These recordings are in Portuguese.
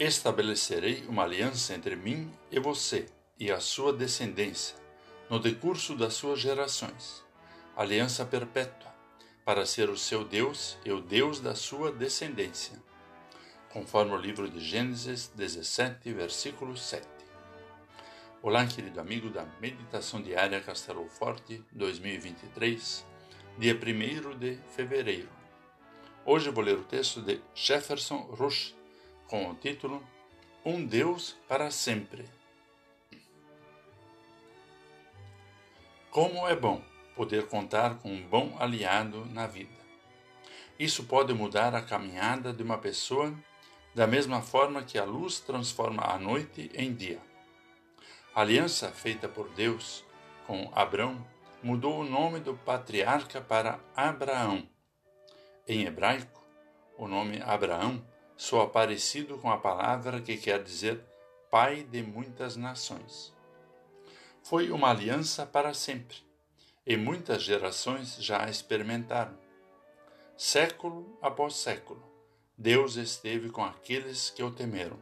Estabelecerei uma aliança entre mim e você e a sua descendência, no decurso das suas gerações, aliança perpétua, para ser o seu Deus e o Deus da sua descendência, conforme o livro de Gênesis 17, versículo 7. Olá, querido amigo da Meditação Diária Castelo Forte 2023, dia 1 de fevereiro. Hoje vou ler o texto de Jefferson Rush com o título Um Deus para Sempre. Como é bom poder contar com um bom aliado na vida. Isso pode mudar a caminhada de uma pessoa da mesma forma que a luz transforma a noite em dia. A aliança feita por Deus com Abrão mudou o nome do patriarca para Abraão. Em hebraico, o nome Abraão soa parecido com a palavra que quer dizer pai de muitas nações. Foi uma aliança para sempre, e muitas gerações já a experimentaram. Século após século, Deus esteve com aqueles que o temeram.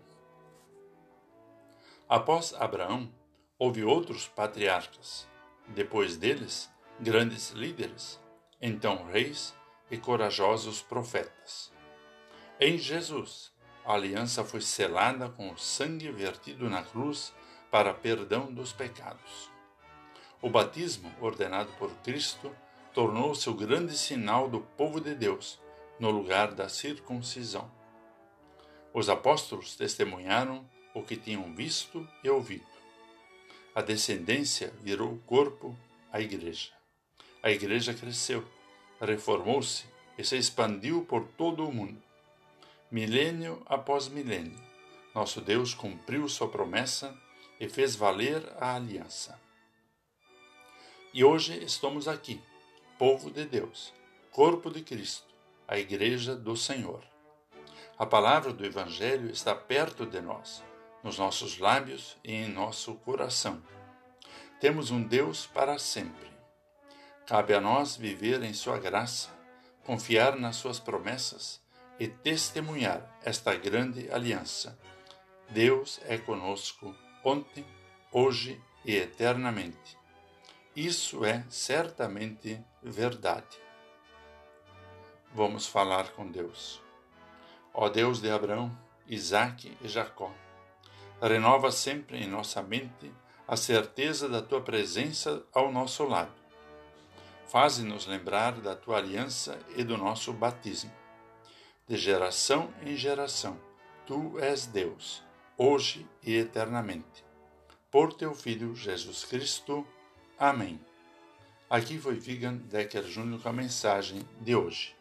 Após Abraão, houve outros patriarcas, depois deles, grandes líderes, então reis e corajosos profetas. Em Jesus, a aliança foi selada com o sangue vertido na cruz para perdão dos pecados. O batismo, ordenado por Cristo, tornou-se o grande sinal do povo de Deus no lugar da circuncisão. Os apóstolos testemunharam o que tinham visto e ouvido. A descendência virou o corpo, a igreja. A igreja cresceu, reformou-se e se expandiu por todo o mundo. Milênio após milênio, nosso Deus cumpriu sua promessa e fez valer a aliança. E hoje estamos aqui, povo de Deus, corpo de Cristo, a Igreja do Senhor. A palavra do Evangelho está perto de nós, nos nossos lábios e em nosso coração. Temos um Deus para sempre. Cabe a nós viver em Sua graça, confiar nas Suas promessas e testemunhar esta grande aliança. Deus é conosco ontem, hoje e eternamente. Isso é certamente verdade. Vamos falar com Deus. Ó Deus de Abraão, Isaque e Jacó, renova sempre em nossa mente a certeza da tua presença ao nosso lado. Faze-nos lembrar da tua aliança e do nosso batismo de geração em geração. Tu és Deus, hoje e eternamente. Por teu Filho Jesus Cristo. Amém. Aqui foi Vigan Decker Júnior com a mensagem de hoje.